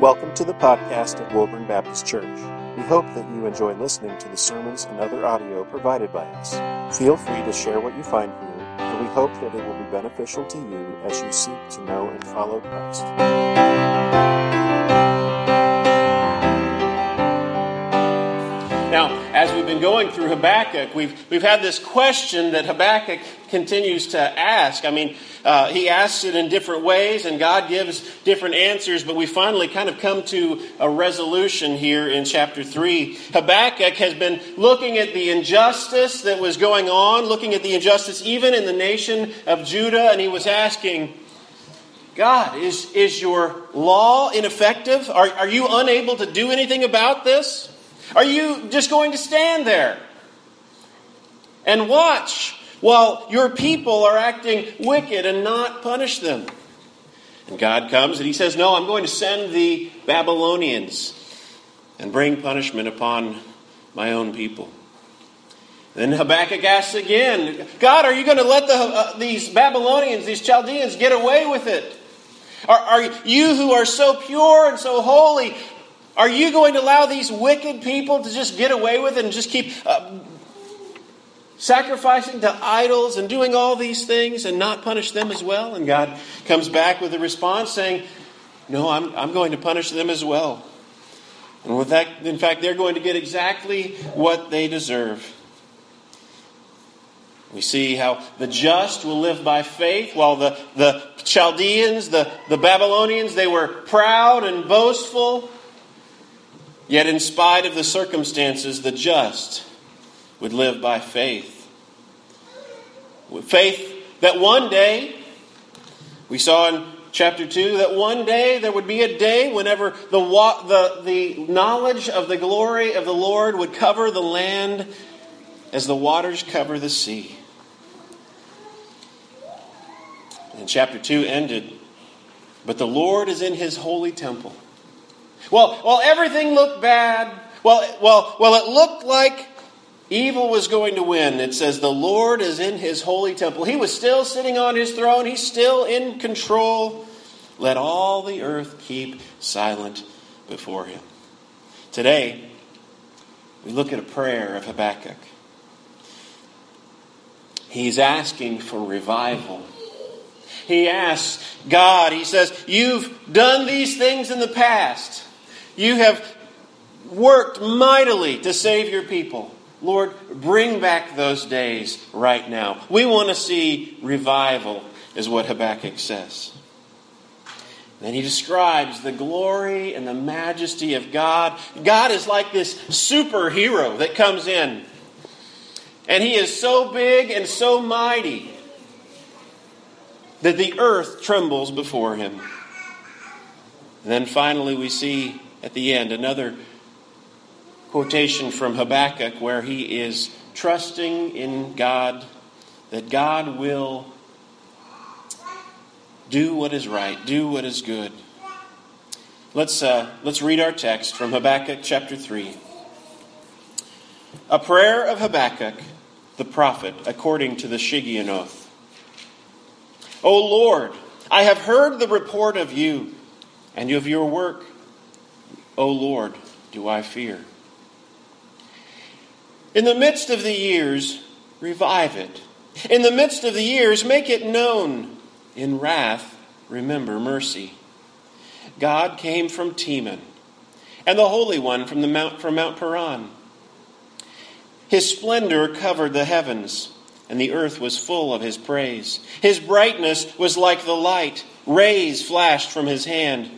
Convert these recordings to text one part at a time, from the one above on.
Welcome to the podcast of Woburn Baptist Church. We hope that you enjoy listening to the sermons and other audio provided by us. Feel free to share what you find here, and we hope that it will be beneficial to you as you seek to know and follow Christ. Now, as we've been going through Habakkuk, we've, we've had this question that Habakkuk continues to ask. I mean, uh, he asks it in different ways, and God gives different answers, but we finally kind of come to a resolution here in chapter 3. Habakkuk has been looking at the injustice that was going on, looking at the injustice even in the nation of Judah, and he was asking, God, is, is your law ineffective? Are, are you unable to do anything about this? Are you just going to stand there and watch while your people are acting wicked and not punish them? And God comes and he says, No, I'm going to send the Babylonians and bring punishment upon my own people. Then Habakkuk asks again, God, are you going to let the, uh, these Babylonians, these Chaldeans, get away with it? Are, are you who are so pure and so holy, are you going to allow these wicked people to just get away with it and just keep uh, sacrificing to idols and doing all these things and not punish them as well? And God comes back with a response saying, No, I'm, I'm going to punish them as well. And with that, in fact, they're going to get exactly what they deserve. We see how the just will live by faith, while the, the Chaldeans, the, the Babylonians, they were proud and boastful. Yet, in spite of the circumstances, the just would live by faith. With faith that one day, we saw in chapter 2 that one day there would be a day whenever the, the, the knowledge of the glory of the Lord would cover the land as the waters cover the sea. And chapter 2 ended, but the Lord is in his holy temple. Well, well, everything looked bad. Well, well, well, it looked like evil was going to win. It says the Lord is in his holy temple. He was still sitting on his throne. He's still in control. Let all the earth keep silent before him. Today, we look at a prayer of Habakkuk. He's asking for revival. He asks God, he says, You've done these things in the past. You have worked mightily to save your people. Lord, bring back those days right now. We want to see revival, is what Habakkuk says. Then he describes the glory and the majesty of God. God is like this superhero that comes in. And he is so big and so mighty that the earth trembles before him. And then finally, we see at the end another quotation from Habakkuk where he is trusting in God that God will do what is right, do what is good. Let's, uh, let's read our text from Habakkuk chapter 3. A prayer of Habakkuk, the prophet, according to the Shigionoth. O Lord, I have heard the report of you and of your work. O Lord, do I fear. In the midst of the years, revive it. In the midst of the years, make it known. In wrath, remember mercy. God came from Teman, and the Holy One from, the Mount, from Mount Paran. His splendor covered the heavens, and the earth was full of his praise. His brightness was like the light. Rays flashed from his hand,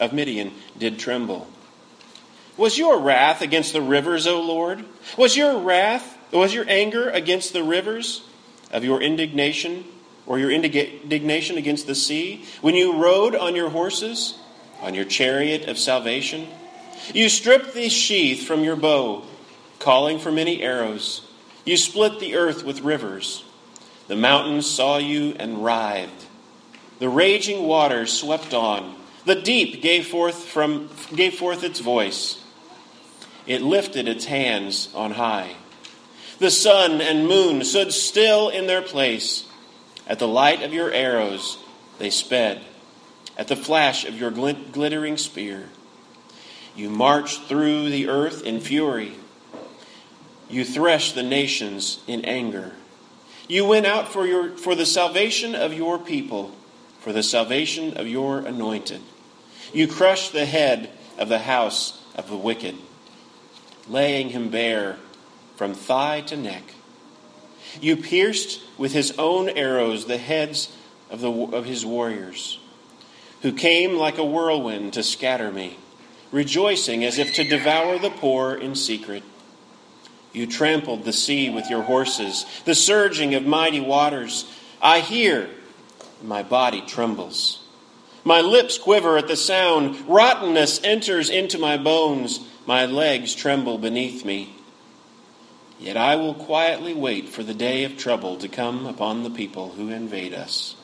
of Midian did tremble. Was your wrath against the rivers, O Lord? Was your wrath was your anger against the rivers of your indignation, or your indignation against the sea, when you rode on your horses, on your chariot of salvation? You stripped the sheath from your bow, calling for many arrows. You split the earth with rivers. The mountains saw you and writhed. The raging waters swept on. The deep gave forth, from, gave forth its voice. It lifted its hands on high. The sun and moon stood still in their place. At the light of your arrows, they sped. At the flash of your glittering spear, you marched through the earth in fury. You threshed the nations in anger. You went out for, your, for the salvation of your people, for the salvation of your anointed. You crushed the head of the house of the wicked, laying him bare from thigh to neck. You pierced with his own arrows the heads of, the, of his warriors, who came like a whirlwind to scatter me, rejoicing as if to devour the poor in secret. You trampled the sea with your horses, the surging of mighty waters. I hear, my body trembles. My lips quiver at the sound. Rottenness enters into my bones. My legs tremble beneath me. Yet I will quietly wait for the day of trouble to come upon the people who invade us.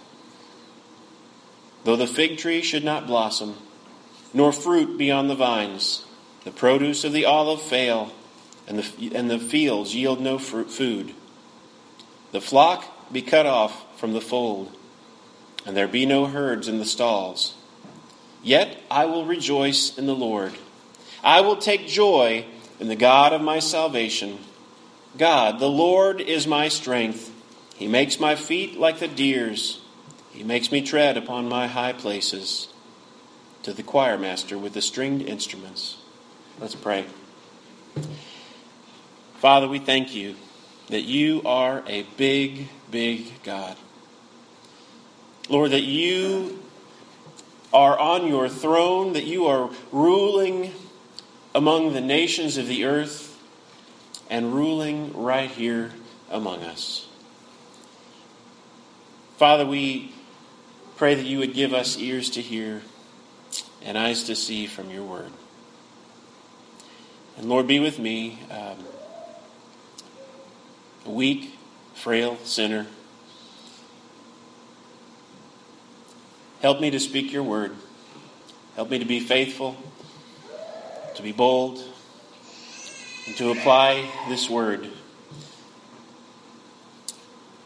Though the fig tree should not blossom, nor fruit be on the vines, the produce of the olive fail, and the, and the fields yield no fruit, food, the flock be cut off from the fold, and there be no herds in the stalls. Yet I will rejoice in the Lord. I will take joy in the God of my salvation. God, the Lord is my strength. He makes my feet like the deer's. He makes me tread upon my high places. To the choir master with the stringed instruments. Let's pray. Father, we thank you that you are a big, big God. Lord, that you are on your throne, that you are ruling among the nations of the earth and ruling right here among us. Father, we pray that you would give us ears to hear and eyes to see from your word. And Lord, be with me, um, a weak, frail sinner. Help me to speak your word. Help me to be faithful, to be bold, and to apply this word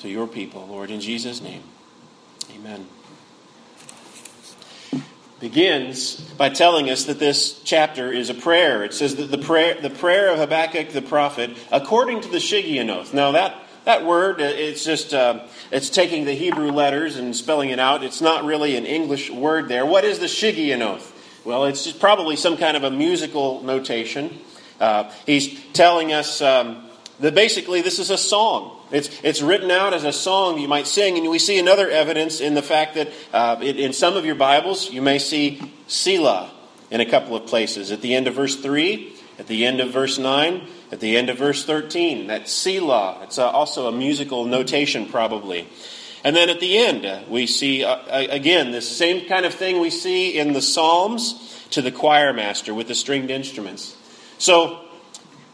to your people, Lord, in Jesus' name. Amen. Begins by telling us that this chapter is a prayer. It says that the prayer, the prayer of Habakkuk the prophet, according to the Shigionoth. Now that that word, it's just uh, it's taking the Hebrew letters and spelling it out. It's not really an English word there. What is the Shigionoth? Well, it's probably some kind of a musical notation. Uh, he's telling us um, that basically this is a song. It's, it's written out as a song you might sing, and we see another evidence in the fact that uh, it, in some of your Bibles you may see Selah in a couple of places. At the end of verse 3, at the end of verse 9, at the end of verse 13. That Selah. It's also a musical notation, probably. And then at the end, uh, we see, uh, again, this same kind of thing we see in the Psalms to the choir master with the stringed instruments. So,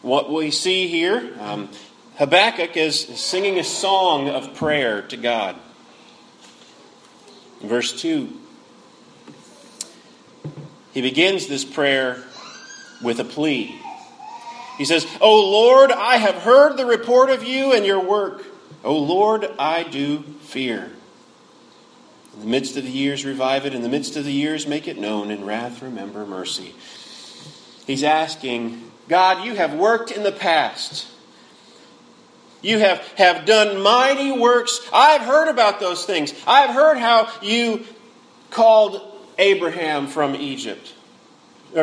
what we see here, um, Habakkuk is singing a song of prayer to God. Verse 2, he begins this prayer with a plea. He says, O Lord, I have heard the report of you and your work. O Lord, I do fear. In the midst of the years, revive it. In the midst of the years, make it known. In wrath, remember mercy. He's asking, God, you have worked in the past. You have, have done mighty works. I've heard about those things. I've heard how you called Abraham from Egypt,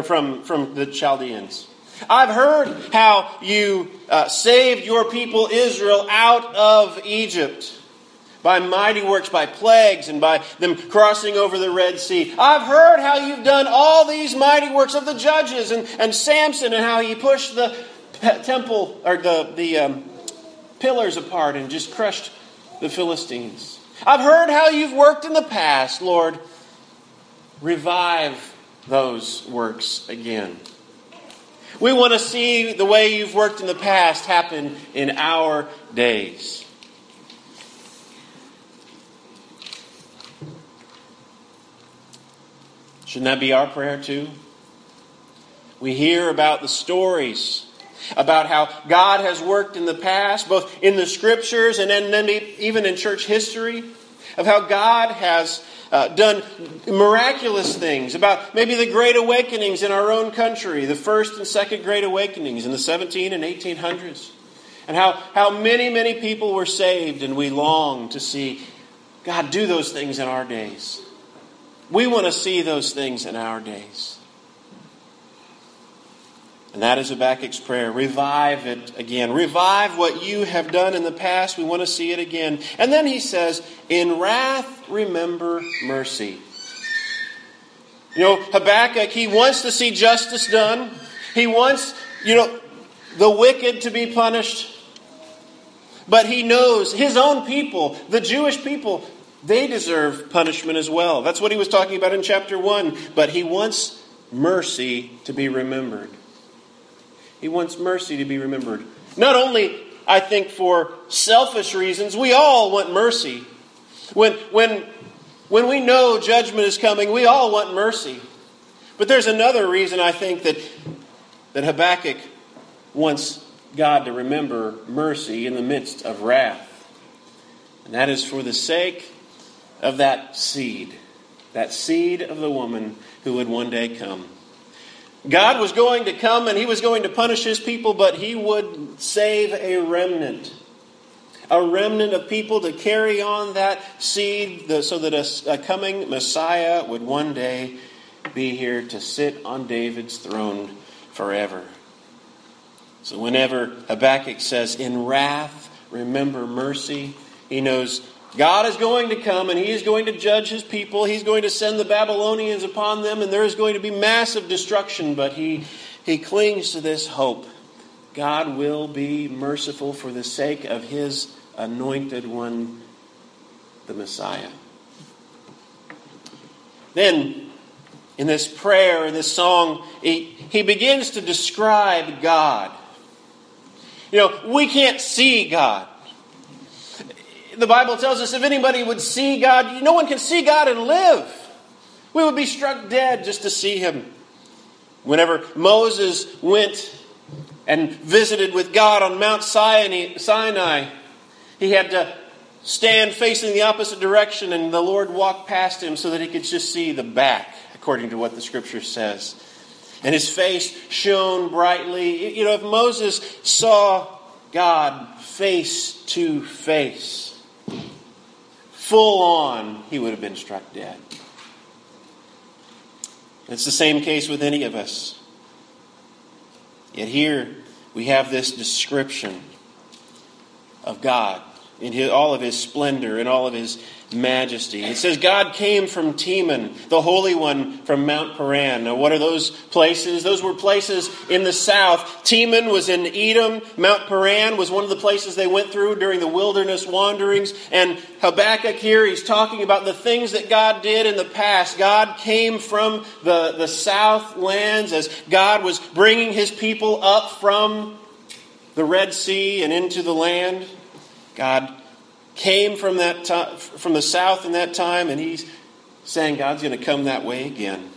from, from the Chaldeans. I've heard how you uh, saved your people Israel out of Egypt by mighty works, by plagues, and by them crossing over the Red Sea. I've heard how you've done all these mighty works of the judges and, and Samson and how he pushed the temple or the, the um, pillars apart and just crushed the Philistines. I've heard how you've worked in the past, Lord. Revive those works again. We want to see the way you've worked in the past happen in our days. Shouldn't that be our prayer too? We hear about the stories about how God has worked in the past, both in the scriptures and then even in church history, of how God has uh, done miraculous things, about maybe the great awakenings in our own country, the first and second great awakenings in the 17 and 1800s, and how, how many, many people were saved, and we long to see God do those things in our days. We want to see those things in our days. And that is Habakkuk's prayer. Revive it again. Revive what you have done in the past. We want to see it again. And then he says, In wrath, remember mercy. You know, Habakkuk, he wants to see justice done. He wants, you know, the wicked to be punished. But he knows his own people, the Jewish people, they deserve punishment as well. That's what he was talking about in chapter 1. But he wants mercy to be remembered. He wants mercy to be remembered. Not only, I think, for selfish reasons, we all want mercy. When, when, when we know judgment is coming, we all want mercy. But there's another reason I think that, that Habakkuk wants God to remember mercy in the midst of wrath. And that is for the sake of that seed, that seed of the woman who would one day come. God was going to come and he was going to punish his people, but he would save a remnant. A remnant of people to carry on that seed so that a, coming Messiah would one day be here to sit on David's throne forever. So, whenever Habakkuk says, In wrath, remember mercy, he knows God is going to come and He is going to judge His people. He's going to send the Babylonians upon them, and there is going to be massive destruction. But He, he clings to this hope. God will be merciful for the sake of His anointed one, the Messiah. Then, in this prayer, in this song, he, he begins to describe God. You know, we can't see God the Bible tells us if anybody would see God, no one can see God and live. We would be struck dead just to see him. Whenever Moses went and visited with God on Mount Sinai, he had to stand facing the opposite direction, and the Lord walked past him so that he could just see the back, according to what the scripture says. And his face shone brightly. You know, if Moses saw God face to face, full on, he would have been struck dead. It's the same case with any of us. Yet here we have this description of God in his, all of his splendor and all of his majesty. It says God came from Teman, the Holy One from Mount Paran. Now, what are those places? Those were places in the south. Teman was in Edom. Mount Paran was one of the places they went through during the wilderness wanderings. And Habakkuk here, he's talking about the things that God did in the past. God came from the, the south lands as God was bringing his people up from the Red Sea and into the land. God came from that from the south in that time, and he's saying God's going to come that way again.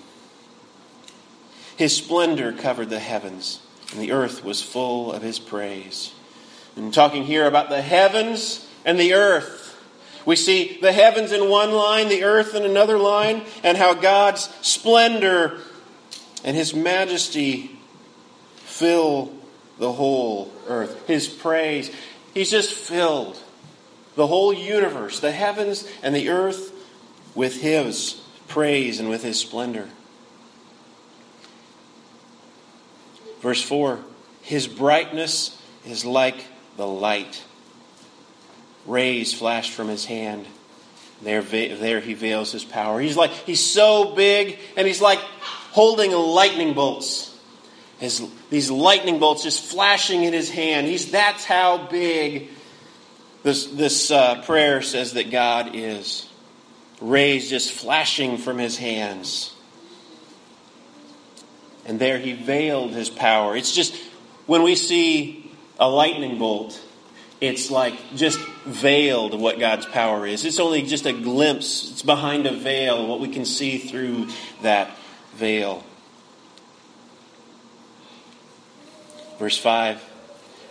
His splendor covered the heavens, and the earth was full of his praise. I'm talking here about the heavens and the earth. We see the heavens in one line, the earth in another line, and how God's splendor and his majesty fill the whole earth. His praise. He's just filled the whole universe, the heavens and the earth, with His praise and with His splendor. Verse 4 His brightness is like the light. Rays flashed from His hand. There, there he veils his power. He's like he's so big, and he's like holding lightning bolts. His, these lightning bolts just flashing in his hand. He's that's how big this, this uh, prayer says that God is rays just flashing from his hands. and there he veiled his power. It's just when we see a lightning bolt, it's like just veiled what God's power is. It's only just a glimpse, it's behind a veil, what we can see through that veil. Verse 5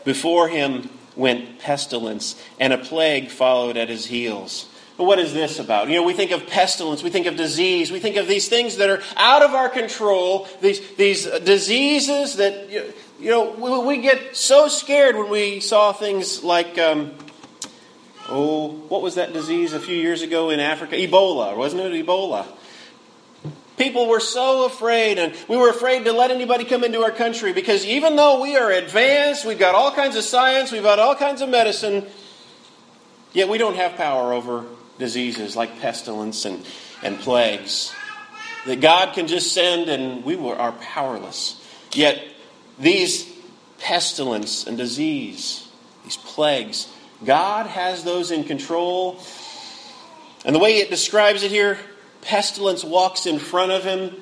Before him went pestilence, and a plague followed at his heels. But what is this about? You know, we think of pestilence, we think of disease, we think of these things that are out of our control, these, these diseases that, you know, we, get so scared when we saw things like, um, oh, what was that disease a few years ago in Africa? Ebola, wasn't it? Ebola. People were so afraid, and we were afraid to let anybody come into our country because even though we are advanced, we've got all kinds of science, we've got all kinds of medicine, yet we don't have power over diseases like pestilence and, and plagues that God can just send and we are powerless. Yet these pestilence and disease, these plagues, God has those in control. And the way it describes it here, pestilence walks in front of him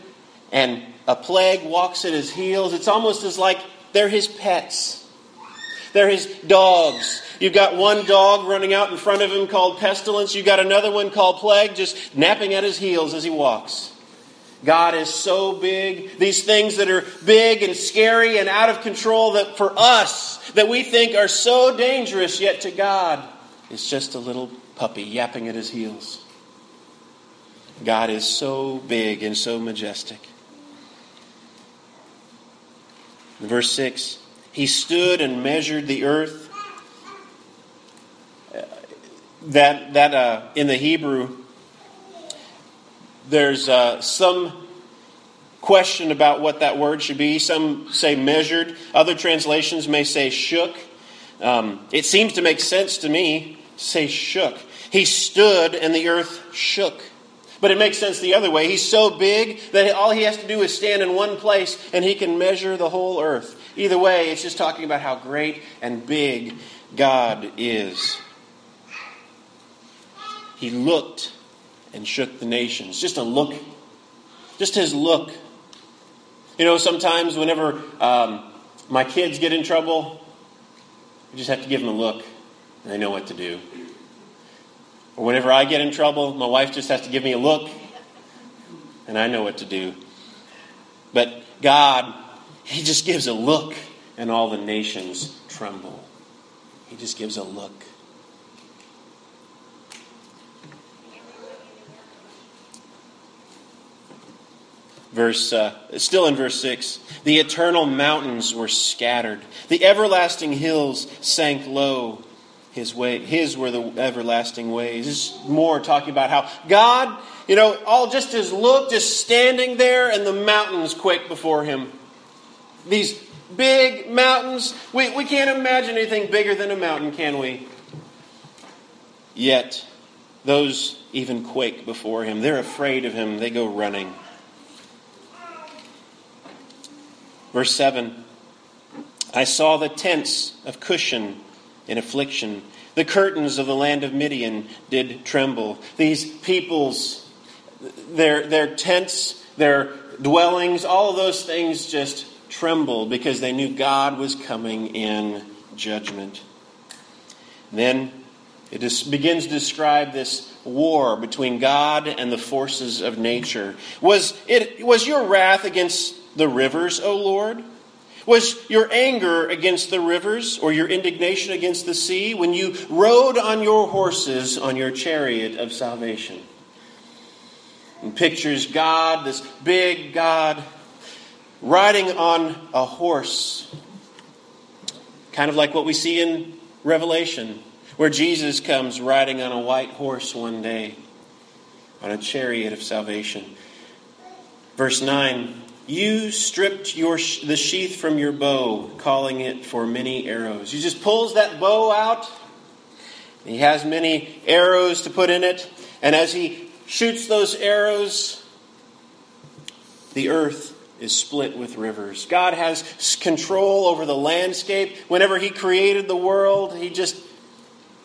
and a plague walks at his heels. It's almost as like they're his pets. They're his dogs. You've got one dog running out in front of him called pestilence. You've got another one called plague just napping at his heels as he walks. God is so big. These things that are big and scary and out of control that for us, that we think are so dangerous, yet to God, it's just a little puppy yapping at his heels. God is so big and so majestic. verse 6 He stood and measured the earth that that uh, in the Hebrew, there's uh, some question about what that word should be. Some say measured. Other translations may say shook. Um, it seems to make sense to me. Say shook. He stood and the earth shook. But it makes sense the other way. He's so big that all he has to do is stand in one place and he can measure the whole earth. Either way, it's just talking about how great and big God is. He looked and shook the nations. Just a look. Just his look. You know, sometimes whenever um, my kids get in trouble, you just have to give them a look, and they know what to do. Or whenever I get in trouble, my wife just has to give me a look, and I know what to do. But God, He just gives a look, and all the nations tremble. He just gives a look. verse uh, still in verse 6 the eternal mountains were scattered the everlasting hills sank low his way his were the everlasting ways. More talking about how god you know all just his look just standing there and the mountains quake before him. These big mountains we, we can't imagine anything bigger than a mountain can we? Yet those even quake before him. They're afraid of him. They go running. Verse 7 I saw the tents of Cushan in affliction. The curtains of the land of Midian did tremble. These peoples, their, their tents, their dwellings, all of those things just trembled because they knew God was coming in judgment. Then it begins to describe this war between God and the forces of nature. Was, it, was your wrath against the rivers, O Lord? Was your anger against the rivers or your indignation against the sea when you rode on your horses on your chariot of salvation? And pictures God, this big God, riding on a horse, kind of like what we see in Revelation, where Jesus comes riding on a white horse one day on a chariot of salvation. Verse 9 you stripped your the sheath from your bow, calling it for many arrows. He just pulls that bow out. He has many arrows to put in it. And as he shoots those arrows, the earth is split with rivers. God has control over the landscape. Whenever he created the world, he just,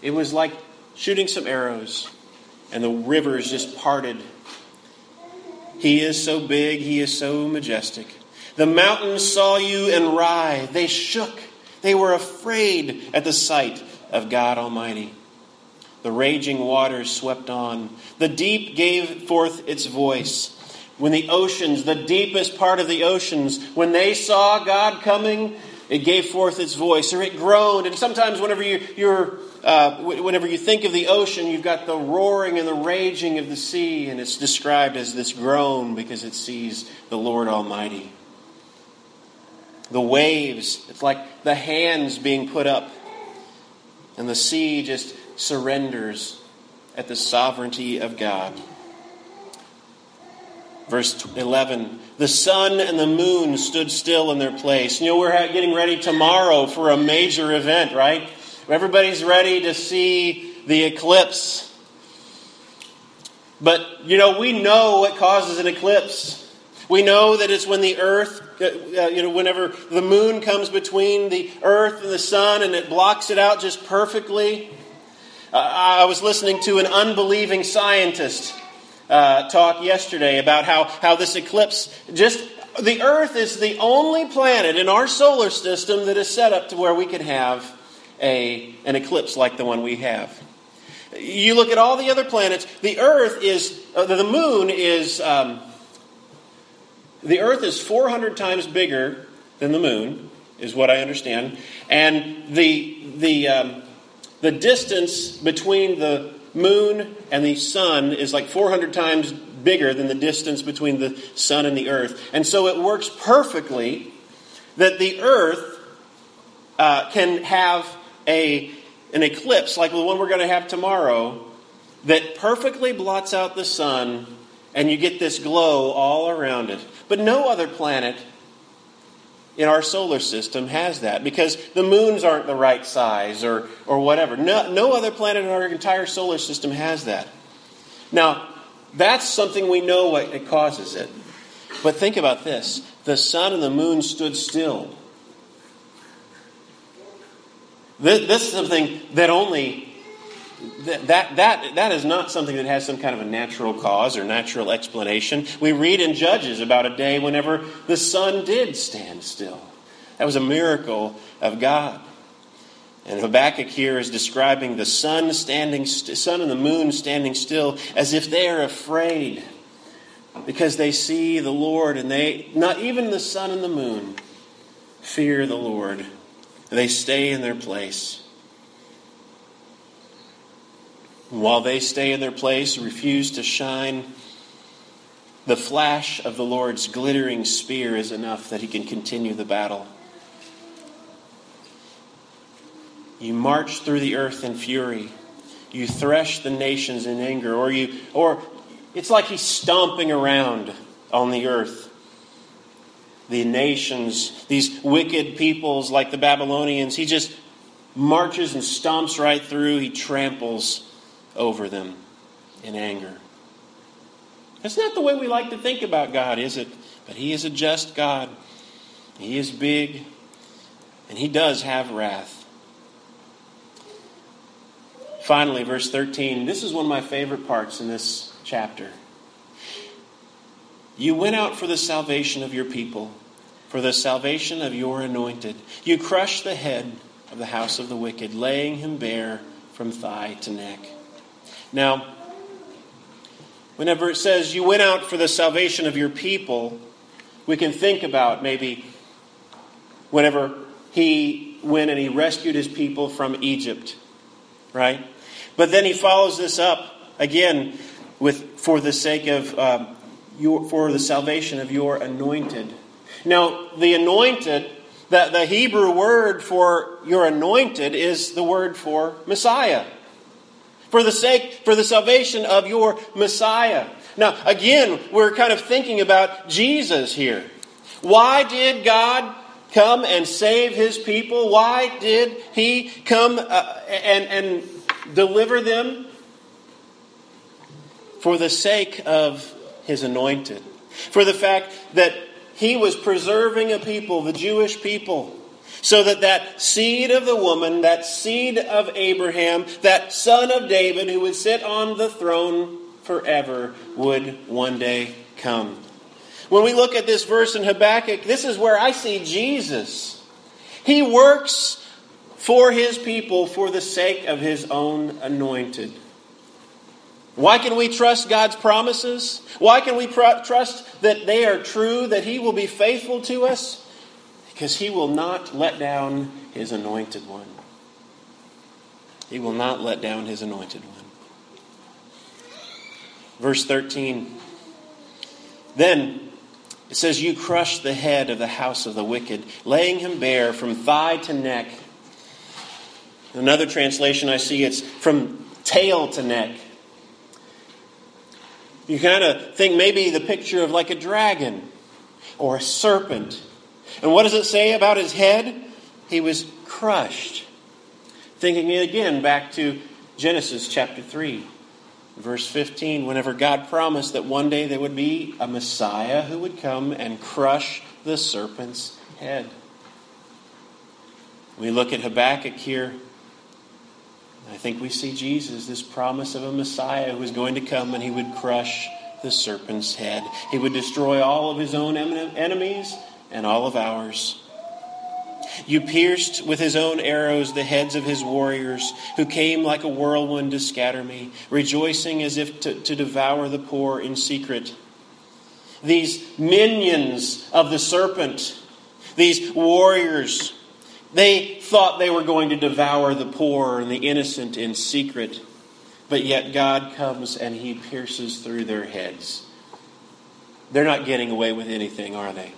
it was like shooting some arrows, and the rivers just parted he is so big, he is so majestic. The mountains saw you and writhed. They shook. They were afraid at the sight of God Almighty. The raging waters swept on. The deep gave forth its voice. When the oceans, the deepest part of the oceans, when they saw God coming, it gave forth its voice, or it groaned. And sometimes, whenever you, you're, uh, whenever you think of the ocean, you've got the roaring and the raging of the sea, and it's described as this groan because it sees the Lord Almighty. The waves, it's like the hands being put up, and the sea just surrenders at the sovereignty of God. Verse 11 The sun and the moon stood still in their place. You know, we're getting ready tomorrow for a major event, right? Everybody's ready to see the eclipse. But, you know, we know what causes an eclipse. We know that it's when the earth, uh, uh you know, whenever the moon comes between the earth and the sun and it blocks it out just perfectly. Uh, I was listening to an unbelieving scientist uh, talk yesterday about how, how this eclipse just the earth is the only planet in our solar system that is set up to where we can have a, an eclipse like the one we have you look at all the other planets the earth is uh, the moon is um, the earth is 400 times bigger than the moon is what i understand and the the um, the distance between the moon and the sun is like 400 times bigger than the distance between the sun and the earth. And so it works perfectly that the earth uh, can have a, an eclipse like the one we're going to have tomorrow that perfectly blots out the sun and you get this glow all around it. But no other planet in our solar system has that because the moons aren't the right size or, or whatever. No, no other planet in our entire solar system has that. Now, that's something we know what it causes it. But think about this the sun and the moon stood still. This, this is something that only that, that, that, that is not something that has some kind of a natural cause or natural explanation. We read in Judges about a day whenever the sun did stand still. That was a miracle of God. And Habakkuk here is describing the sun standing, sun and the moon standing still as if they are afraid because they see the Lord and they, not even the sun and the moon, fear the Lord. They stay in their place. while they stay in their place, refuse to shine, the flash of the Lord's glittering spear is enough that he can continue the battle. You march through the earth in fury. You thresh the nations in anger, or you or it's like he's stomping around on the earth. The nations, these wicked peoples like the Babylonians, he just marches and stomps right through. He tramples over them in anger. That's not the way we like to think about God, is it? But He is a just God. He is big, and He does have wrath. Finally, verse 13. This is one of my favorite parts in this chapter. You went out for the salvation of your people, for the salvation of your anointed. You crushed the head of the house of the wicked, laying him bare from thigh to neck. Now, whenever it says you went out for the salvation of your people, we can think about maybe whenever he went and he rescued his people from Egypt, right? But then he follows this up again with for the sake of um, your, for the salvation of your anointed. Now, the anointed, the, the Hebrew word for your anointed is the word for Messiah for the sake, for the salvation of your Messiah. Now, again, we're kind of thinking about Jesus here. Why did God come and save his people? Why did he come uh, and, and deliver them? For the sake of his anointed. For the fact that he was preserving a people, the Jewish people so that that seed of the woman, that seed of Abraham, that son of David who would sit on the throne forever would one day come. When we look at this verse in Habakkuk, this is where I see Jesus. He works for his people for the sake of his own anointed. Why can we trust God's promises? Why can we pr- trust that they are true, that He will be faithful to us? Because He will not let down His anointed one. He will not let down His anointed one. Verse 13. Then it says, You crush the head of the house of the wicked, laying him bare from thigh to neck. Another translation I see, it's from tail to neck. You kind of think maybe the picture of like a dragon or a serpent. And what does it say about his head? He was crushed. Thinking again back to Genesis chapter 3, verse 15, whenever God promised that one day there would be a Messiah who would come and crush the serpent's head. We look at Habakkuk here. I think we see Jesus, this promise of a Messiah who was going to come and he would crush the serpent's head. He would destroy all of his own enemies and all of ours. You pierced with his own arrows the heads of his warriors, who came like a whirlwind to scatter me, rejoicing as if to, to devour the poor in secret. These minions of the serpent, these warriors, they thought they were going to devour the poor and the innocent in secret, but yet God comes and he pierces through their heads. They're not getting away with anything, are they?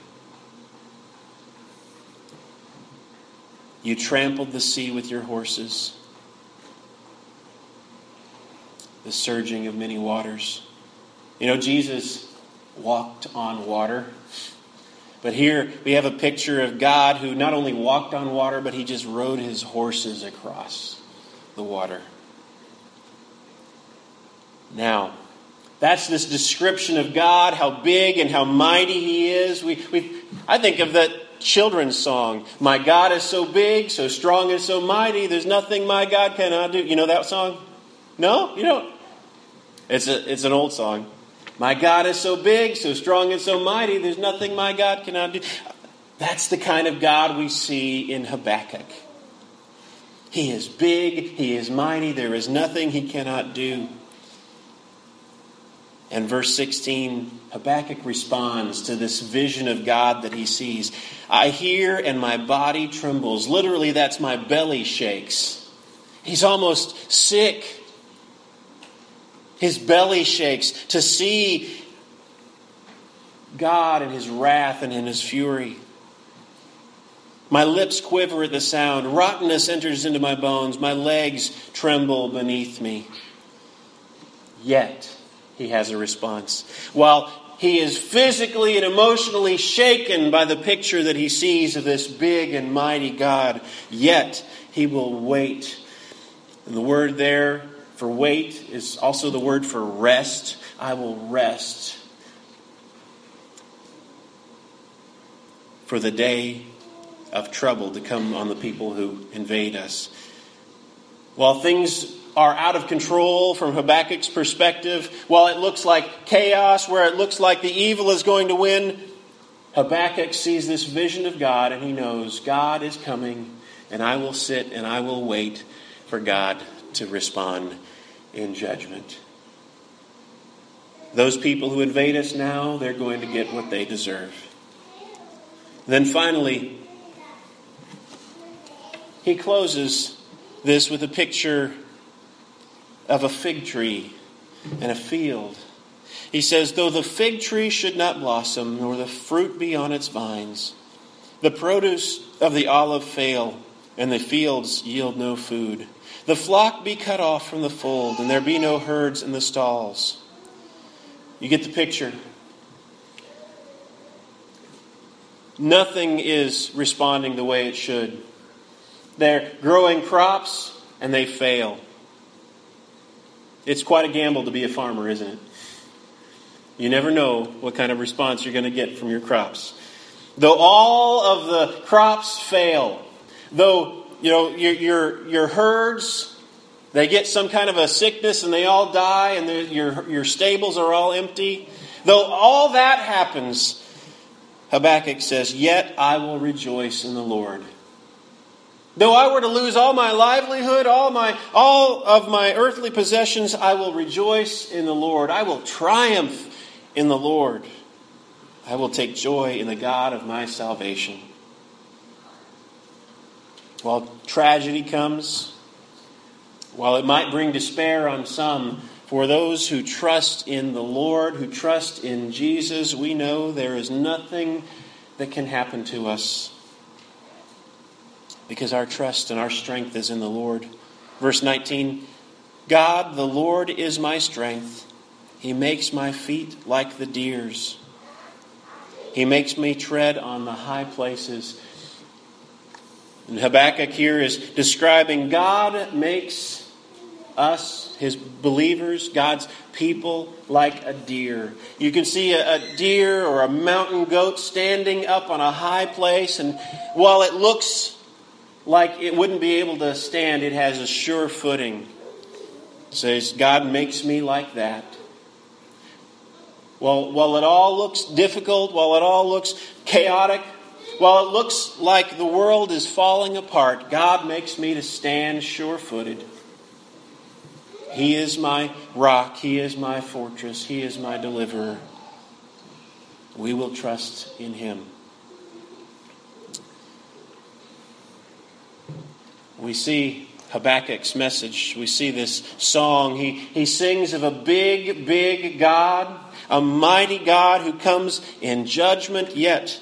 You trampled the sea with your horses, the surging of many waters. You know, Jesus walked on water. But here we have a picture of God who not only walked on water, but he just rode his horses across the water. Now, that's this description of God, how big and how mighty he is. We, we, I think of that children's song, My God is so big, so strong and so mighty, there's nothing my God cannot do. You know that song? No? You don't? It's, a, it's an old song. My God is so big, so strong, and so mighty, there's nothing my God cannot do. That's the kind of God we see in Habakkuk. He is big, he is mighty, there is nothing he cannot do. And verse 16, Habakkuk responds to this vision of God that he sees. I hear and my body trembles. Literally, that's my belly shakes. He's almost sick his belly shakes to see God in his wrath and in his fury. My lips quiver at the sound. Rottenness enters into my bones. My legs tremble beneath me. Yet, he has a response. While he is physically and emotionally shaken by the picture that he sees of this big and mighty God, yet he will wait. And the word there for wait is also the word for rest. I will rest for the day of trouble to come on the people who invade us. While things are out of control from Habakkuk's perspective, while it looks like chaos, where it looks like the evil is going to win, Habakkuk sees this vision of God and he knows God is coming, and I will sit and I will wait for God to respond in judgment. Those people who invade us now, they're going to get what they deserve. Then finally, he closes this with a picture of a fig tree and a field. He says, Though the fig tree should not blossom, nor the fruit be on its vines, the produce of the olive fail, and the fields yield no food. The flock be cut off from the fold, and there be no herds in the stalls. You get the picture. Nothing is responding the way it should. They're growing crops and they fail. It's quite a gamble to be a farmer, isn't it? You never know what kind of response you're going to get from your crops. Though all of the crops fail, though you know, your, your, your herds, they get some kind of a sickness and they all die, and your, your stables are all empty. Though all that happens, Habakkuk says, Yet I will rejoice in the Lord. Though I were to lose all my livelihood, all my all of my earthly possessions, I will rejoice in the Lord. I will triumph in the Lord. I will take joy in the God of my salvation. While tragedy comes, while it might bring despair on some, for those who trust in the Lord, who trust in Jesus, we know there is nothing that can happen to us because our trust and our strength is in the Lord. Verse 19 God, the Lord, is my strength. He makes my feet like the deer's. He makes me tread on the high places. And Habakkuk here is describing God makes us, his believers, God's people, like a deer. You can see a, deer or a mountain goat standing up on a high place, and while it looks like it wouldn't be able to stand, it has a sure footing. It says, God makes me like that. Well, while it all looks difficult, while it all looks chaotic, while it looks like the world is falling apart, God makes me to stand sure footed. He is my rock. He is my fortress. He is my deliverer. We will trust in Him. We see Habakkuk's message. We see this song. He, he sings of a big, big God, a mighty God who comes in judgment, yet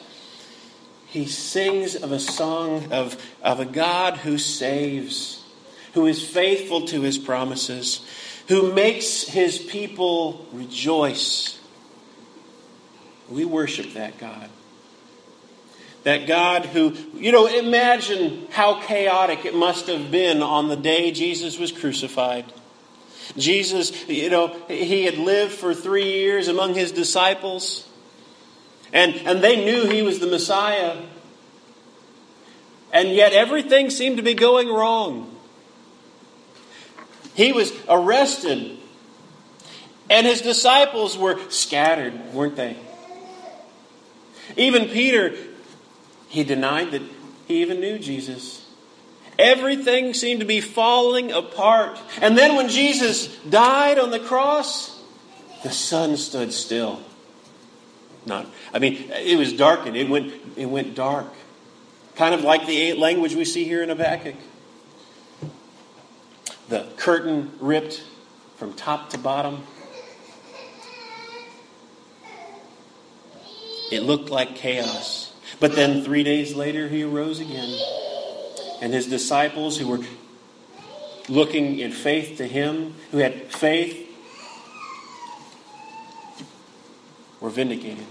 he sings of a song of, of a God who saves, who is faithful to his promises, who makes his people rejoice. We worship that God. That God who, you know, imagine how chaotic it must have been on the day Jesus was crucified. Jesus, you know, he had lived for three years among his disciples, and, and they knew he was the Messiah. And yet everything seemed to be going wrong. He was arrested, and his disciples were scattered, weren't they? Even Peter he denied that he even knew Jesus. Everything seemed to be falling apart. And then when Jesus died on the cross, the sun stood still. Not, I mean, it was darkened. It went, it went dark. Kind of like the language we see here in Habakkuk. The curtain ripped from top to bottom. It looked like chaos. But then three days later, he arose again. And his disciples, who were looking in faith to him, who had faith, were vindicated.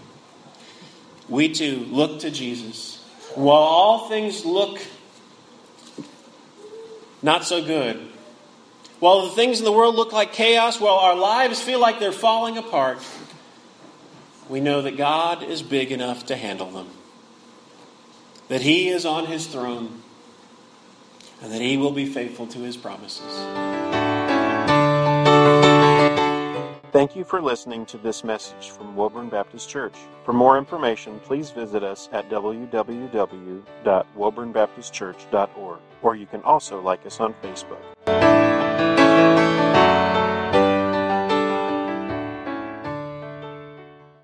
We too look to Jesus. While all things look not so good, while the things in the world look like chaos, while our lives feel like they're falling apart, we know that God is big enough to handle them that He is on His throne and that He will be faithful to His promises. Thank you for listening to this message from Woburn Baptist Church. For more information, please visit us at www.woburnbaptistchurch.org, or you can also like us on Facebook.